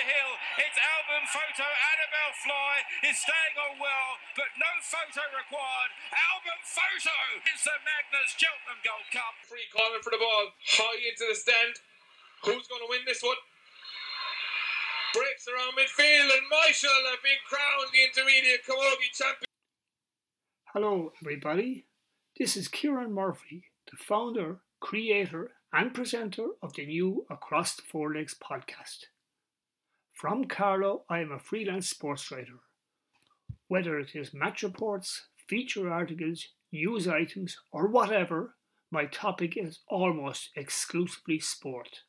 the hill, it's Al Boum Photo. Annabelle Fly is staying on well, but no photo required. Al Boum Photo is the Magners Cheltenham Gold Cup. Free corner for the ball, high into the stand. Who's going to win this one? Breaks around midfield, and Michael have been crowned the intermediate Camogie champion. Hello, everybody. This is Kieran Murphy, the founder, creator, and presenter of the new Across the Four Legs podcast. From Carlow, I am a freelance sports writer. Whether it is match reports, feature articles, news items, or whatever, my topic is almost exclusively sport.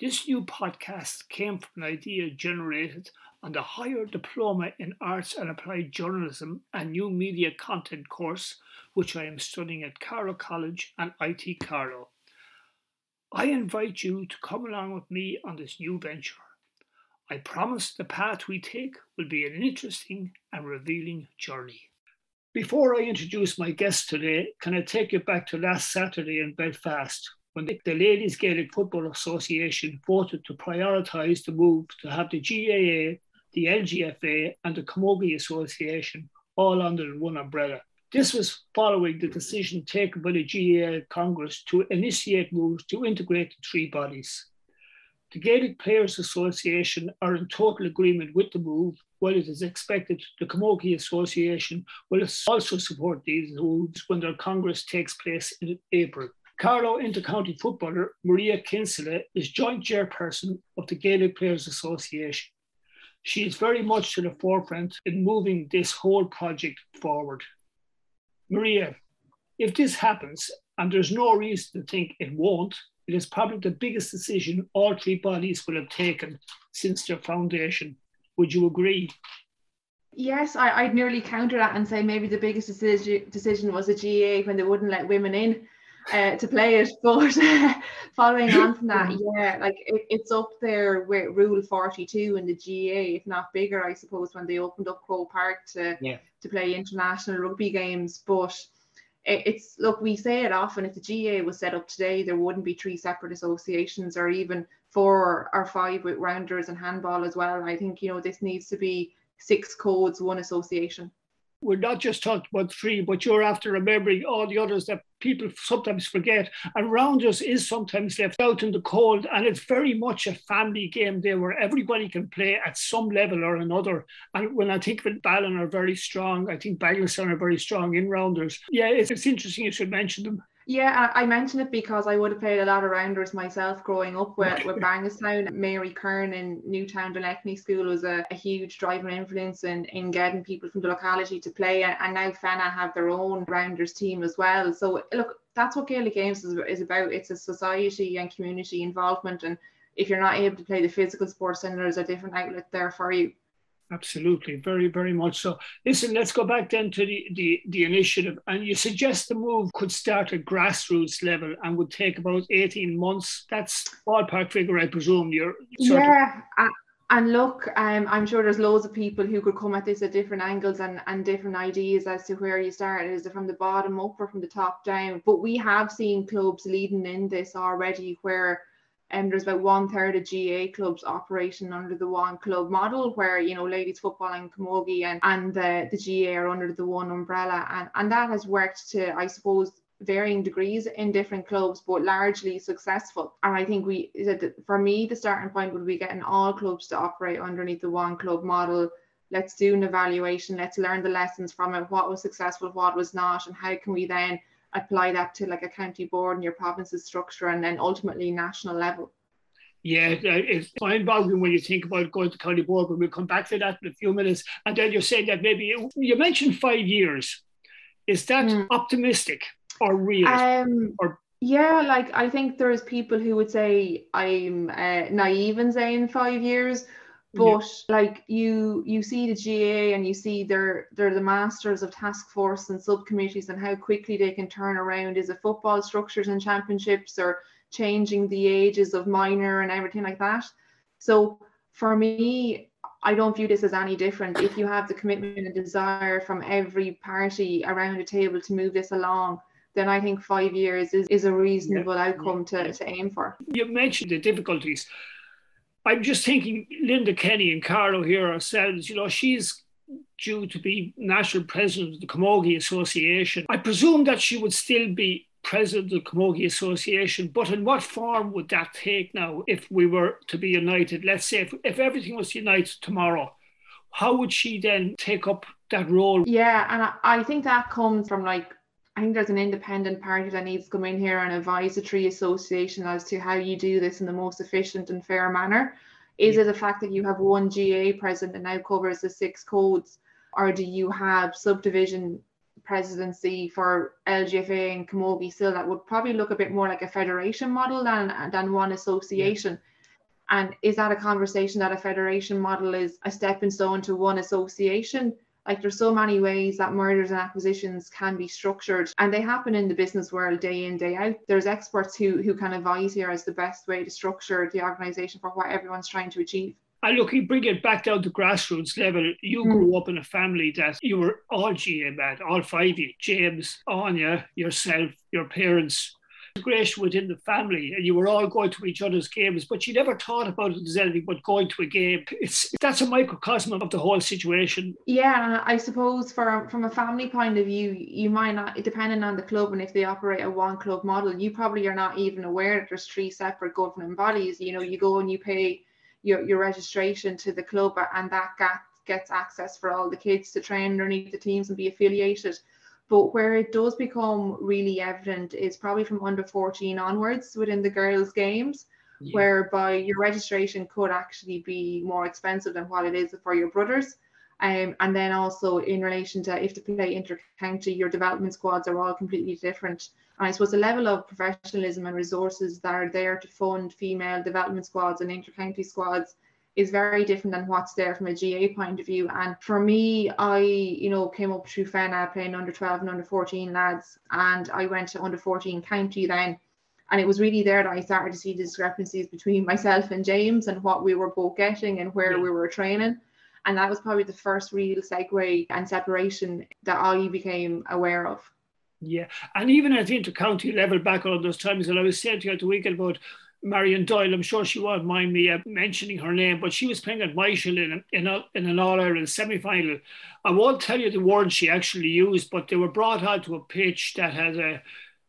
This new podcast came from an idea generated on the Higher Diploma in Arts and Applied Journalism and New Media Content course, which I am studying at Carlow College and IT Carlow. I invite you to come along with me on this new venture. I promise the path we take will be an interesting and revealing journey. Before I introduce my guest today, can I take you back to last Saturday in Belfast when the, Ladies Gaelic Football Association voted to prioritise the move to have the GAA, the LGFA, and the Camogie Association all under one umbrella. This was following the decision taken by the GAA Congress to initiate moves to integrate the three bodies. The Gaelic Players Association are in total agreement with the move, while it is expected the Camogie Association will also support these moves when their Congress takes place in April. Carlow Intercounty footballer Maria Kinsella is joint chairperson of the Gaelic Players Association. She is very much to the forefront in moving this whole project forward. Maria, if this happens, and there's no reason to think it won't, it is probably the biggest decision all three bodies will have taken since their foundation. Would you agree? Yes, I, would nearly counter that and say maybe the biggest decision, decision was the GA when they wouldn't let women in uh, to play it. But following on from that, yeah, like it, it's up there with Rule 42 in the GA, if not bigger, I suppose, when they opened up Croke Park to yeah. to play international rugby games. But it, it's look, we say it often. If the GA was set up today, there wouldn't be three separate associations, or even four or five with rounders and handball as well. I think you know this needs to be six codes, one association we're not just talking about three, but you're after remembering all the others that people sometimes forget. And Rounders is sometimes left out in the cold, and it's very much a family game there where everybody can play at some level or another. And when I think that Ballon are very strong, I think Bagenalstown are very strong in Rounders. Yeah, it's, it's interesting you should mention them. Yeah, I mentioned it because I would have played a lot of rounders myself growing up with, with Bagenalstown. Mary Kern in Newtown Dunleckney School was a, a, huge driving influence in, in getting people from the locality to play. And now Fenagh have their own rounders team as well. So, look, that's what Gaelic Games is, is about. It's a society and community involvement. And if you're not able to play the physical sports, then there's a different outlet there for you. Absolutely, very, very much so. Listen, let's go back then to the, the, the initiative. And you suggest the move could start at grassroots level and would take about 18 months. That's ballpark figure, I presume. You're yeah. Of- and look, um, I'm sure there's loads of people who could come at this at different angles and, and different ideas as to where you start. Is it from the bottom up or from the top down? But we have seen clubs leading in this already where and um, there's about one third of GA clubs operating under the one club model, where you know ladies football and camogie and and the, the GAA are under the one umbrella, and and that has worked to I suppose varying degrees in different clubs, but largely successful. And I think we for me the starting point would be getting all clubs to operate underneath the one club model. Let's do an evaluation. Let's learn the lessons from it. What was successful, what was not, and how can we then apply that to like a county board and your province's structure and then ultimately national level. Yeah, it's mind-boggling when you think about going to county board, but we'll come back to that in a few minutes. And then you're saying that maybe you mentioned five years. Is that mm. optimistic or real? Um, or yeah, like I think there's people who would say I'm uh, naive in saying five years, but yeah. like you you see the GA and you see they're they're the masters of task force and subcommittees and how quickly they can turn around is it football structures and championships or changing the ages of minor and everything like that so for me I don't view this as any different if you have the commitment and desire from every party around the table to move this along then I think five years is, is a reasonable yeah. outcome to, to aim for. You mentioned the difficulties. I'm just thinking Linda Kenny and Carlow here ourselves, you know, she's due to be national president of the Camogie Association. I presume that she would still be president of the Camogie Association, but in what form would that take now if we were to be united? Let's say if, if everything was united tomorrow, how would she then take up that role? Yeah, and I, I think that comes from like I think there's an independent party that needs to come in here, an advisory association as to how you do this in the most efficient and fair manner. Is yeah. it the fact that you have one GA president that now covers the six codes, or do you have subdivision presidency for LGFA and Camogie still that would probably look a bit more like a federation model than than one association? Yeah. And is that a conversation that a federation model is a stepping stone to one association? Like there's so many ways that mergers and acquisitions can be structured and they happen in the business world day in day out there's experts who who can advise here as the best way to structure the organization for what everyone's trying to achieve I look, you bring it back down to grassroots level. You mm. grew up in a family that you were all GM at, all five of you, James, Anya, yourself, your parents, integration within the family and you were all going to each other's games, but you never thought about it as anything but going to a game. It's that's a microcosm of the whole situation. Yeah, I suppose for from a family point of view, you might not depending on the club and if they operate a one club model, you probably are not even aware that there's three separate governing bodies. You know, you go and you pay your, your registration to the club and that gets access for all the kids to train underneath the teams and be affiliated but where it does become really evident is probably from under 14 onwards within the girls' games, yeah. whereby your registration could actually be more expensive than what it is for your brothers. Um, and then also in relation to if to play inter-county, your development squads are all completely different. And I suppose the level of professionalism and resources that are there to fund female development squads and inter-county squads is very different than what's there from a GA point of view. And for me, I, you know, came up through Fenagh playing under 12 and under 14 lads, and I went to under 14 county then. And it was really there that I started to see the discrepancies between myself and James and what we were both getting and where yeah. we were training. And that was probably the first real segue and separation that I became aware of. Yeah, and even at the inter-county level back on those times, and I was saying to you at the weekend about Marion Doyle, I'm sure she won't mind me uh, mentioning her name, but she was playing at Michael in, in, a, in an All Ireland semi final. I won't tell you the words she actually used, but they were brought out to a pitch that had a.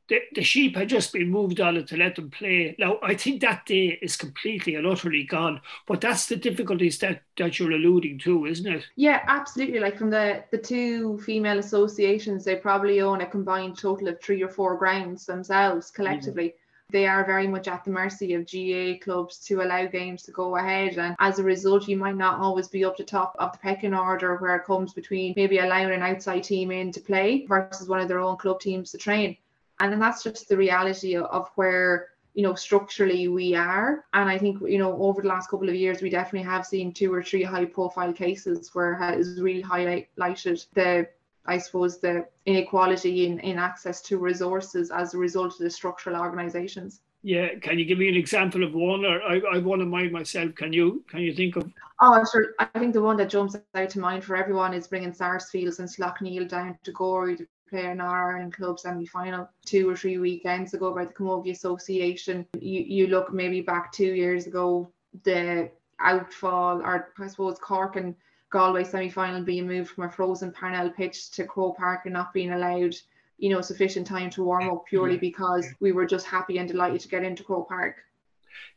The, the sheep had just been moved on it to let them play. Now, I think that day is completely and utterly gone, but that's the difficulties that, that you're alluding to, isn't it? Yeah, absolutely. Like from the, the two female associations, they probably own a combined total of three or four grounds themselves collectively. Mm-hmm they are very much at the mercy of GA clubs to allow games to go ahead. And as a result, you might not always be up to top of the pecking order where it comes between maybe allowing an outside team in to play versus one of their own club teams to train. And then that's just the reality of where you know structurally we are and i think you know over the last couple of years we definitely have seen two or three high profile cases where has really highlighted the I suppose, the inequality in, in access to resources as a result of the structural organisations. Yeah, can you give me an example of one, or I, I want to mind myself? Can you can you think of? Oh, sure. I think the one that jumps out to mind for everyone is bringing Sarsfields and Slaughtneil down to Gorey to play an Ireland club semi-final two or three weekends ago by the Camogie Association. You you look maybe back two years ago, the outfall, or I suppose Cork and Galway semi-final being moved from a frozen Parnell pitch to Croke Park and not being allowed, you know, sufficient time to warm up purely because we were just happy and delighted to get into Croke Park.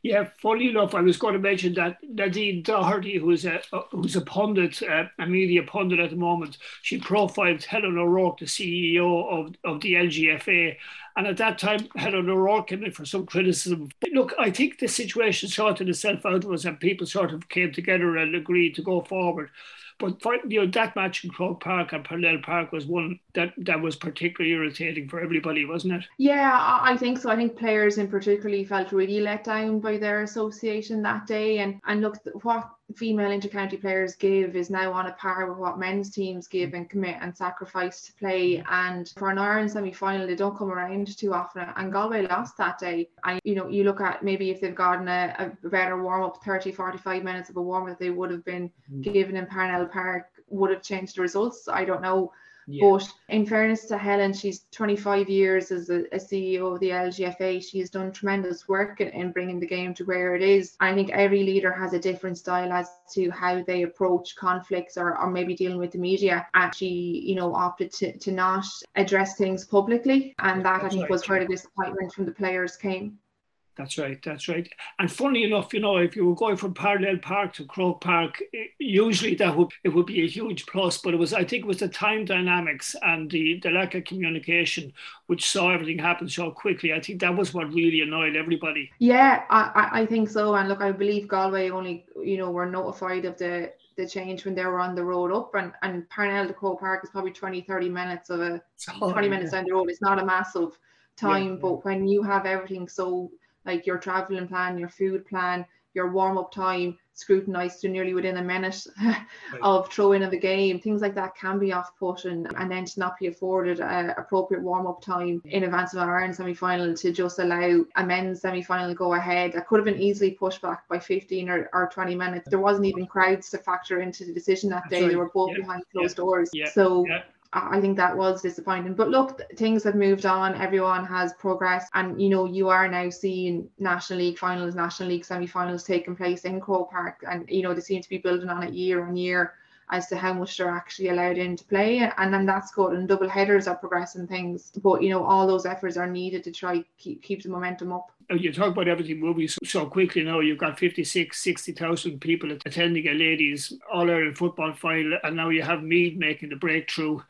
Yeah, funny enough, I was going to mention that Nadine Doherty, who's a who's a pundit, uh, a media pundit at the moment, she profiled Helen O'Rourke, the CEO of, of the LGFA, and at that time, Helen O'Rourke came in for some criticism. Look, I think the situation sorted itself out was and people sort of came together and agreed to go forward. But for, you know that match in Croke Park and Parnell Park was one that that was particularly irritating for everybody, wasn't it? Yeah, I think so. I think players in particularly felt really let down by their association that day. And and look, what female intercounty players give is now on a par with what men's teams give and commit and sacrifice to play. And for an Ireland semi final, they don't come around too often. And Galway lost that day. And you know, you look at maybe if they've gotten a, a better warm up, 30, 45 minutes of a warm up, they would have been mm. given in Parnell Park, would have changed the results. I don't know. Yeah. But in fairness to Helen, she's 25 years as a, a CEO of the LGFA. She has done tremendous work in, in, bringing the game to where it is. I think every leader has a different style as to how they approach conflicts or, or maybe dealing with the media. And she, you know, opted to, to not address things publicly. And that, I think, was where the disappointment from the players came. That's right. That's right. And funny enough, you know, if you were going from Parnell Park to Croke Park, usually that would it would be a huge plus. But it was, I think, it was the time dynamics and the the lack of communication which saw everything happen so quickly. I think that was what really annoyed everybody. Yeah, I I think so. And look, I believe Galway only, you know, were notified of the the change when they were on the road up and, and Parnell to Croke Park is probably 20, 30 minutes of a 20 minutes down the road. It's not a massive time, yeah, but when you have everything so like your traveling plan, your food plan, your warm up time scrutinized to nearly within a minute of throwing of the game. Things like that can be off putting, and then to not be afforded a appropriate warm up time in advance of our Ireland semi final to just allow a men's semi final to go ahead. That could have been easily pushed back by 15 or, or 20 minutes. There wasn't even crowds to factor into the decision that That's day. Right. They were both yeah. behind closed yeah. doors. Yeah. So I think that was disappointing. But look, things have moved on. Everyone has progressed. And, you know, you are now seeing National League finals, National League semi finals taking place in Croke Park. And, you know, they seem to be building on it year on year as to how much they're actually allowed in to play. And then that's good. And double headers are progressing things. But, you know, all those efforts are needed to try keep, keep the momentum up. You talk about everything moving so quickly now. You've got 56, 60,000 people attending a ladies All Ireland football final, and now you have Meath making the breakthrough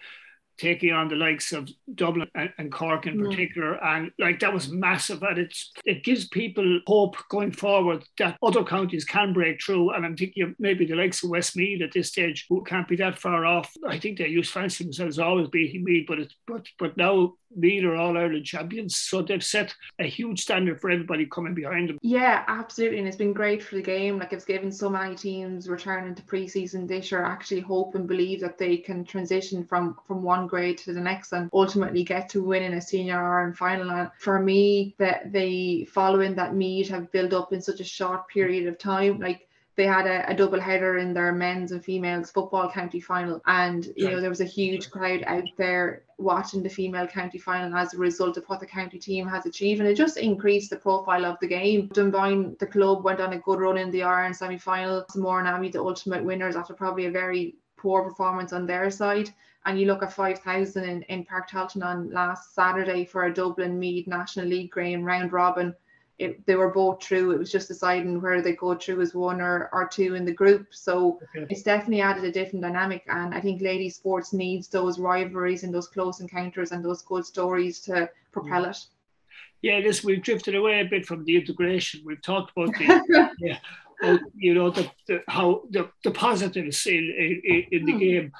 taking on the likes of Dublin and, and Cork in particular. And like that was massive. And it's it gives people hope going forward that other counties can break through. And I'm thinking of maybe the likes of Westmeath at this stage who can't be that far off. I think they used to fancy themselves always beating Meath, but it's but but now Meath are all Ireland champions. So they've set a huge standard for everybody coming behind them. Yeah, absolutely. And it's been great for the game. Like it's given so many teams returning to preseason this year actually hope and believe that they can transition from from one grade to the next and ultimately get to winning a senior Ireland final. And for me, that the following that Meath have built up in such a short period of time, like they had a, a, double header in their men's and females football county final. And you know there was a huge crowd out there watching the female county final as a result of what the county team has achieved. And it just increased the profile of the game. Dunboyne the club went on a good run in the Ireland semi-final. Samora Nami the ultimate winners after probably a very poor performance on their side and you look at 5,000 in, in Páirc Tailteann on last Saturday for a Dublin Meath National League game round robin it, they were both true. It was just deciding where they go through as one or, or two in the group. So okay. it's definitely added a different dynamic. And I think ladies sports needs those rivalries and those close encounters and those good stories to propel mm. yeah. it. Yeah, this we've drifted away a bit from the integration. We've talked about the yeah, you know the, the how the, the positives in in, in the hmm. game.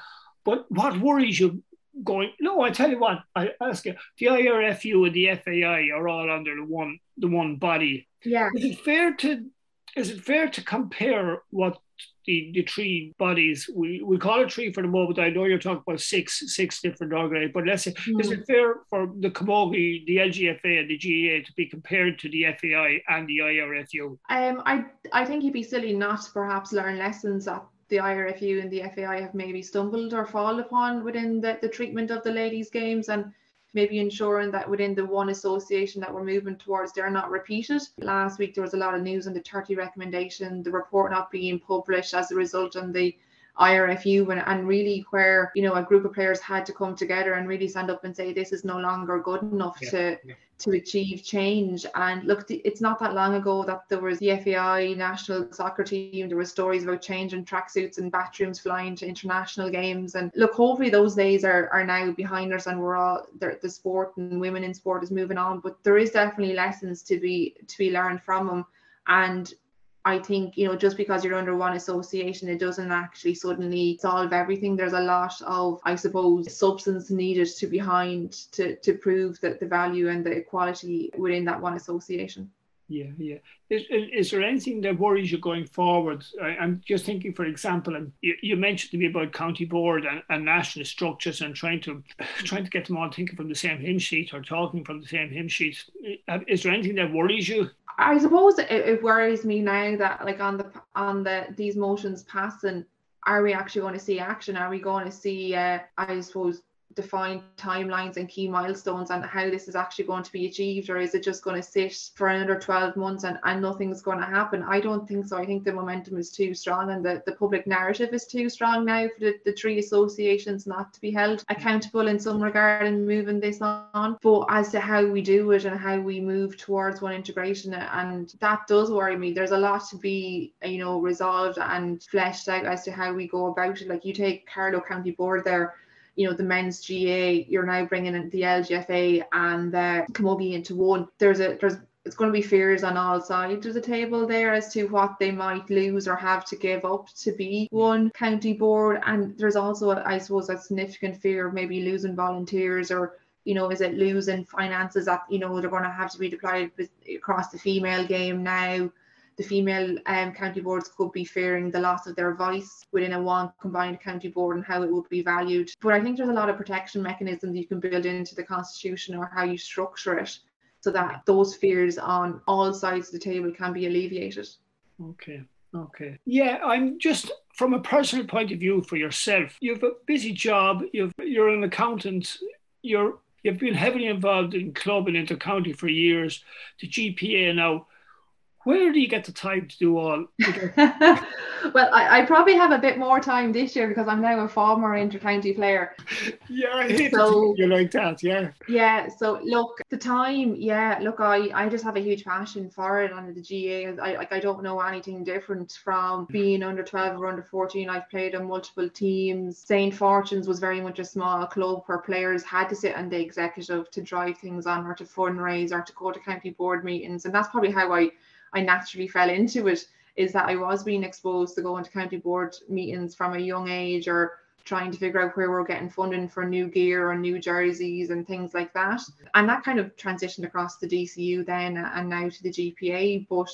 But what worries you going, no, I tell you what, I ask you, the IRFU and the FAI are all under the one the one body. Yeah. Is it fair to is it fair to compare what the, the three bodies we, we call it three for the moment. I know you're talking about six six different organizations, but let's say mm. is it fair for the Camogie, the LGFA and the GAA to be compared to the FAI and the IRFU? Um I I think you'd be silly not to perhaps learn lessons that the IRFU and the FAI have maybe stumbled or fall upon within the, the treatment of the ladies' games and maybe ensuring that within the one association that we're moving towards, they're not repeated. Last week, there was a lot of news on the 30 recommendation, the report not being published as a result on the IRFU and, and really where you know a group of players had to come together and really stand up and say this is no longer good enough yeah, to yeah. To achieve change. And look it's not that long ago that there was the FAI national soccer team there were stories about changing tracksuits and bathrooms flying to international games. And look hopefully those days are, are now behind us and we're all the sport and women in sport is moving on. But there is definitely lessons to be to be learned from them and I think, you know, just because you're under one association, it doesn't actually suddenly solve everything. There's a lot of, I suppose, substance needed to behind to, to prove that the value and the equality within that one association. Yeah, yeah. Is, is there anything that worries you going forward? I, am just thinking, for example, and you, you, mentioned to me about county board and, and, national structures and trying to trying to get them all thinking from the same hymn sheet or talking from the same hymn sheet. Is there anything that worries you? I suppose it, it worries me now that like on the on the these motions passing, are we actually going to see action? Are we going to see, uh, I suppose, defined timelines and key milestones and how this is actually going to be achieved, or is it just going to sit for another 12 months and, and nothing's going to happen? I don't think so. I think the momentum is too strong and the, the public narrative is too strong now for the, the three associations not to be held accountable in some regard in moving this on. But as to how we do it and how we move towards one integration, and that does worry me. There's a lot to be, you know, resolved and fleshed out as to how we go about it. Like you take Carlow County Board there you know the men's GA, you're now bringing in the LGFA and the Camogie into one. There's a there's it's going to be fears on all sides of the table there as to what they might lose or have to give up to be one county board. And there's also, I suppose, a significant fear of maybe losing volunteers or you know, is it losing finances that you know they're going to have to be deployed across the female game now? The female um, county boards could be fearing the loss of their voice within a one combined county board and how it would be valued. But I think there's a lot of protection mechanisms you can build into the constitution or how you structure it so that those fears on all sides of the table can be alleviated. Okay. Okay. Yeah, I'm just from a personal point of view for yourself. You've a busy job. You've you're an accountant. You're you've been heavily involved in club and intercounty for years. The GPA now where do you get the time to do all? well, I, I, probably have a bit more time this year because I'm now a former intercounty player. Yeah, I hate so, you like that, yeah. Yeah, so look, the time, yeah, look, I, I just have a huge passion for it under the GA. I like I don't know anything different from being under 12 or under 14. I've played on multiple teams. St. Fortchern's was very much a small club where players had to sit on the executive to drive things on or to fundraise or to go to county board meetings. And that's probably how I I naturally fell into it is that I was being exposed to going to county board meetings from a young age or trying to figure out where we're getting funding for new gear or new jerseys and things like that. And that kind of transitioned across the DCU then and now to the GPA. But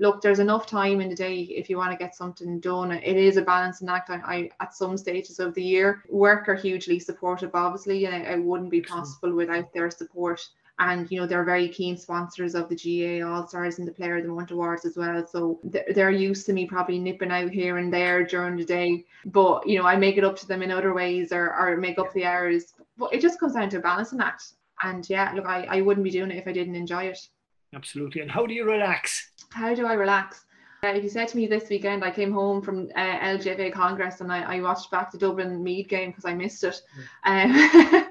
look, there's enough time in the day if you want to get something done. It is a balancing act. I, I at some stages of the year, work are hugely supportive, obviously, and it, it wouldn't be possible without their support and you know they're very keen sponsors of the GA All Stars and the Player of the Month awards as well. So they're used to me probably nipping out here and there during the day, but you know I make it up to them in other ways or, or make up the hours. But it just comes down to a balancing act. And yeah, look, I, I wouldn't be doing it if I didn't enjoy it. Absolutely. And how do you relax? How do I relax? Uh, if you said to me this weekend, I came home from uh, LGFA Congress and I, I, watched back the Dublin Meath game because I missed it. Um,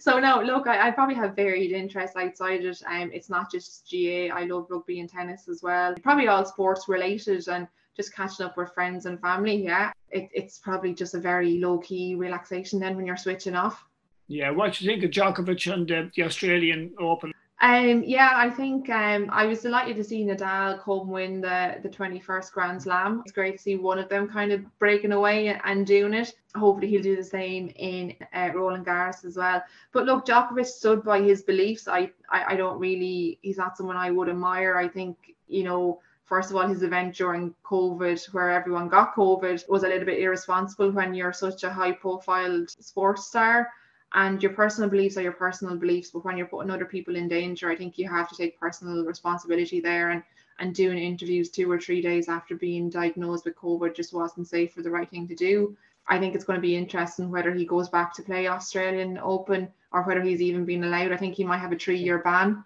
so no, look, I, I, probably have varied interests outside it. Um, it's not just GA. I love rugby and tennis as well. Probably all sports related and just catching up with friends and family. Yeah, it, it's probably just a very low key relaxation then when you're switching off. Yeah, what do you think of Djokovic and uh, the Australian Open? Um, yeah, I think um, I was delighted to see Nadal come win the the 21st Grand Slam. It's great to see one of them kind of breaking away and doing it. Hopefully, he'll do the same in uh, Roland Garros as well. But look, Djokovic stood by his beliefs. I, I I don't really. He's not someone I would admire. I think you know. First of all, his event during COVID, where everyone got COVID, was a little bit irresponsible when you're such a high profile sports star and your personal beliefs are your personal beliefs but when you're putting other people in danger i think you have to take personal responsibility there and and doing interviews two or three days after being diagnosed with covid just wasn't safe for the right thing to do i think it's going to be interesting whether he goes back to play australian open or whether he's even been allowed i think he might have a three year ban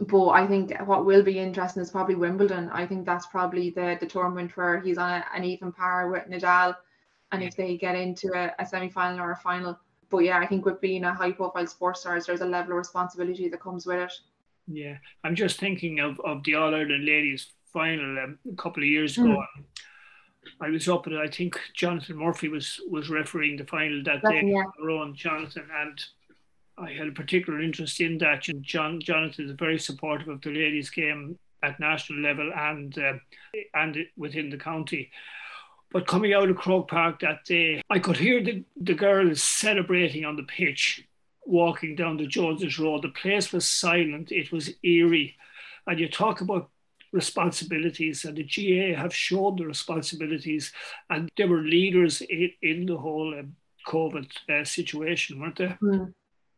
but I think what will be interesting is probably Wimbledon. I think that's probably the, the tournament where he's on a, an even par with Nadal. And if they get into a, a semi final or a final, but yeah, I think with being a high profile sports star, there's a level of responsibility that comes with it. Yeah, I'm just thinking of, of the All Ireland ladies final um, a couple of years ago. Mm. I was up and I think Jonathan Murphy was was refereeing the final that day. Yeah. Our own Jonathan and I had a particular interest in that. And John Jonathan is very supportive of the ladies' game at national level and uh, and within the county. But coming out of Croke Park that day, I could hear the, the girls celebrating on the pitch, walking down the Joneses Road. The place was silent, it was eerie. And you talk about responsibilities, and the GA have shown the responsibilities, and they were leaders in, in the whole um, COVID uh, situation, weren't they? Mm.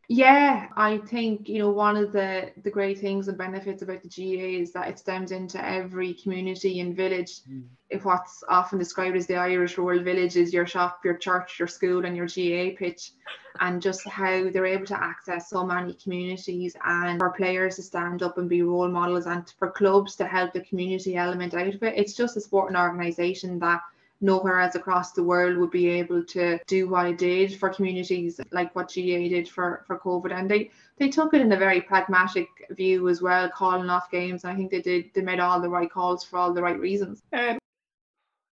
Yeah, I think you know one of the the great things and benefits about the GA is that it stems into every community and village. Mm. If what's often described as the Irish rural village is your shop, your church, your school, and your GA pitch, and just how they're able to access so many communities and for players to stand up and be role models and for clubs to help the community element out of it. It's just a sporting organisation that nowhere else across the world would be able to do what I did for communities like what GAA did for, for COVID. And they, they took it in a very pragmatic view as well, calling off games. I think they did they made all the right calls for all the right reasons. Um,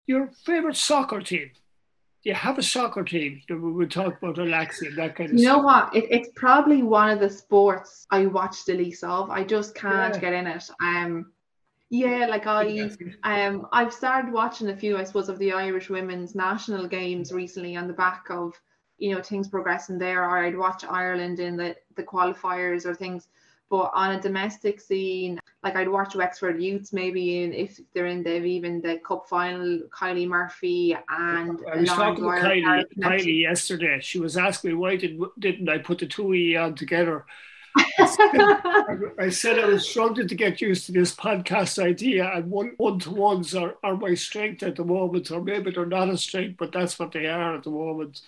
your favourite soccer team? You have a soccer team? That we would talk about relaxing, that kind of You stuff. know what? It, it's probably one of the sports I watch the least of. I just can't yeah. get in it. Um yeah, like I um I've started watching a few, I suppose, of the Irish women's national games recently on the back of you know things progressing there, or I'd watch Ireland in the the qualifiers or things. But on a domestic scene, like I'd watch Wexford Youths maybe in if they're in the even the cup final, Kylie Murphy and I was talking to Kylie, Kylie yesterday. She was asking me why did didn't I put the two E on together? I said I was struggling to get used to this podcast idea, and one one to ones are, are my strength at the moment, or maybe they're not a strength, but that's what they are at the moment.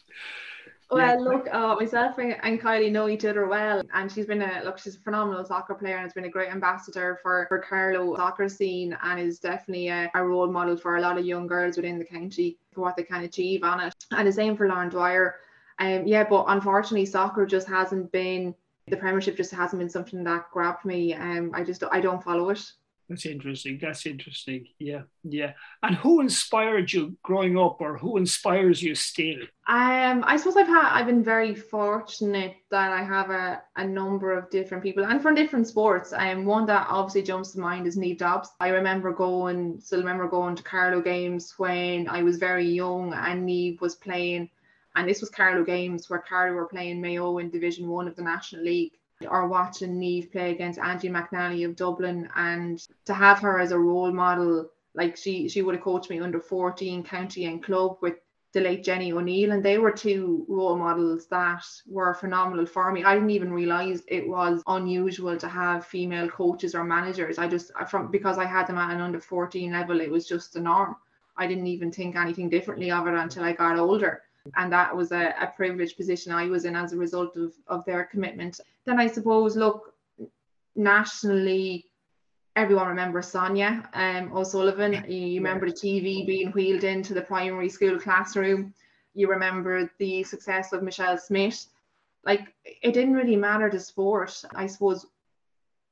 Well, yeah. look, uh, myself and Kylie know each other well, and she's been a look. She's a phenomenal soccer player, and has been a great ambassador for for Carlow soccer scene, and is definitely a, a role model for a lot of young girls within the county for what they can achieve on it. And the same for Lauren Dwyer. Um, yeah, but unfortunately, soccer just hasn't been the Premiership just hasn't been something that grabbed me. Um, I just I don't follow it. That's interesting. That's interesting. Yeah, yeah. And who inspired you growing up, or who inspires you still? Um, I suppose I've had I've been very fortunate that I have a, a number of different people and from different sports. Um, one that obviously jumps to mind is Niamh Dobbs. I remember going, still remember going to Carlow games when I was very young, and Niamh was playing and this was Carlow games where Carlow were playing Mayo in Division One of the National League or watching Niamh play against Angie McNally of Dublin and to have her as a role model like she she would have coached me under 14 county and club with the late Jenny O'Neill and they were two role models that were phenomenal for me. I didn't even realize it was unusual to have female coaches or managers. I just from because I had them at an under 14 level it was just the norm. I didn't even think anything differently of it until I got older and that was a, a privileged position I was in as a result of, of their commitment. Then I suppose, look, nationally, everyone remembers Sonia um, O'Sullivan. You, you remember the TV being wheeled into the primary school classroom. You remember the success of Michelle Smith. Like, it didn't really matter the sport. I suppose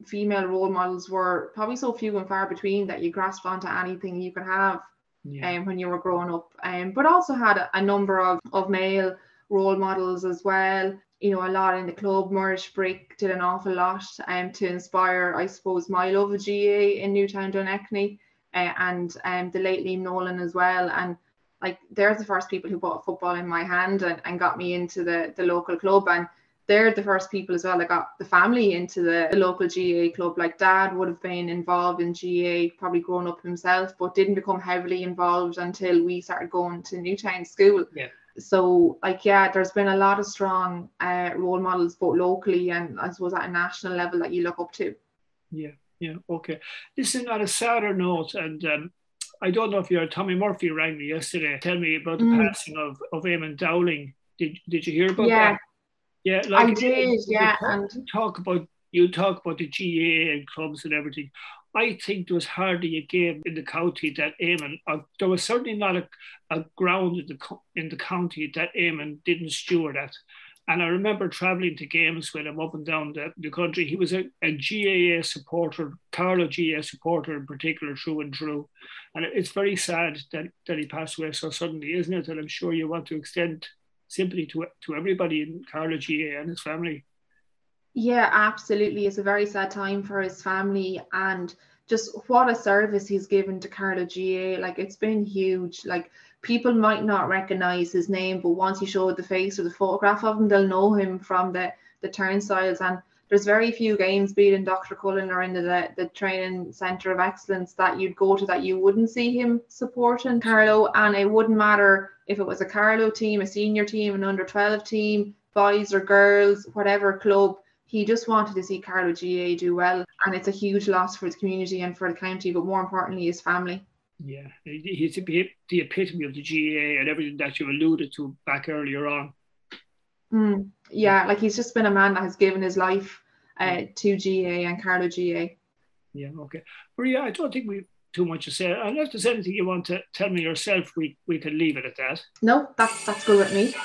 female role models were probably so few and far between that you grasped onto anything you could have yeah. um, when you were growing up. Um, but also had a, a, number of, of male role models as well. You know, a lot in the club. Murish Brick did an awful lot um, to inspire, I suppose, my love of GA in Newtown Dunleckney uh, and um, the late Liam Nolan as well. And like, they're the first people who put football in my hand and, and got me into the, the local club. And they're the first people as well that got the family into the, the, local GA club. Like dad would have been involved in GA, probably grown up himself, but didn't become heavily involved until we started going to Newtown School. Yeah. So, like, yeah, there's been a lot of strong uh, role models both locally and I suppose at a national level that you look up to. Yeah, yeah, okay. Listen, on a sadder note, and um, I don't know if you're Tommy Murphy rang me yesterday, tell me about the mm. passing of of Eamon Dowling. Did Did you hear about yeah. that? Yeah, like I did. Yeah, talk, and talk about you talk about the GAA and clubs and everything. I think there was hardly a game in the county that Eamon, uh, there was certainly not a, a ground in the in the county that Eamon didn't steward at. And I remember travelling to games with him up and down the, the country. He was a, a GAA supporter, Carlow GAA supporter in particular, through and through. And it's very sad that, that he passed away so suddenly, isn't it? And I'm sure you want to extend sympathy to to everybody in Carlow GAA and his family. Yeah, absolutely. It's a very sad time for his family and just what a service he's given to Carlow GAA. Like it's been huge. Like people might not recognize his name, but once you show the face or the photograph of him, they'll know him from the the turnstiles. And there's very few games, be it in Dr. Cullen or in the the training centre of excellence, that you'd go to that you wouldn't see him supporting Carlow. And it wouldn't matter if it was a Carlow team, a senior team, an under 12 team, boys or girls, whatever club. He just wanted to see Carlow GA do well, and it's a huge loss for his community and for the county, but more importantly, his family. Yeah, he's the epitome of the GA and everything that you alluded to back earlier on. Mm, yeah, like he's just been a man that has given his life uh, to GA and Carlow GA. Yeah, okay. Maria, I don't think we've too much to say. Unless there's anything you want to tell me yourself, we, we can leave it at that. No, that's that's good with me.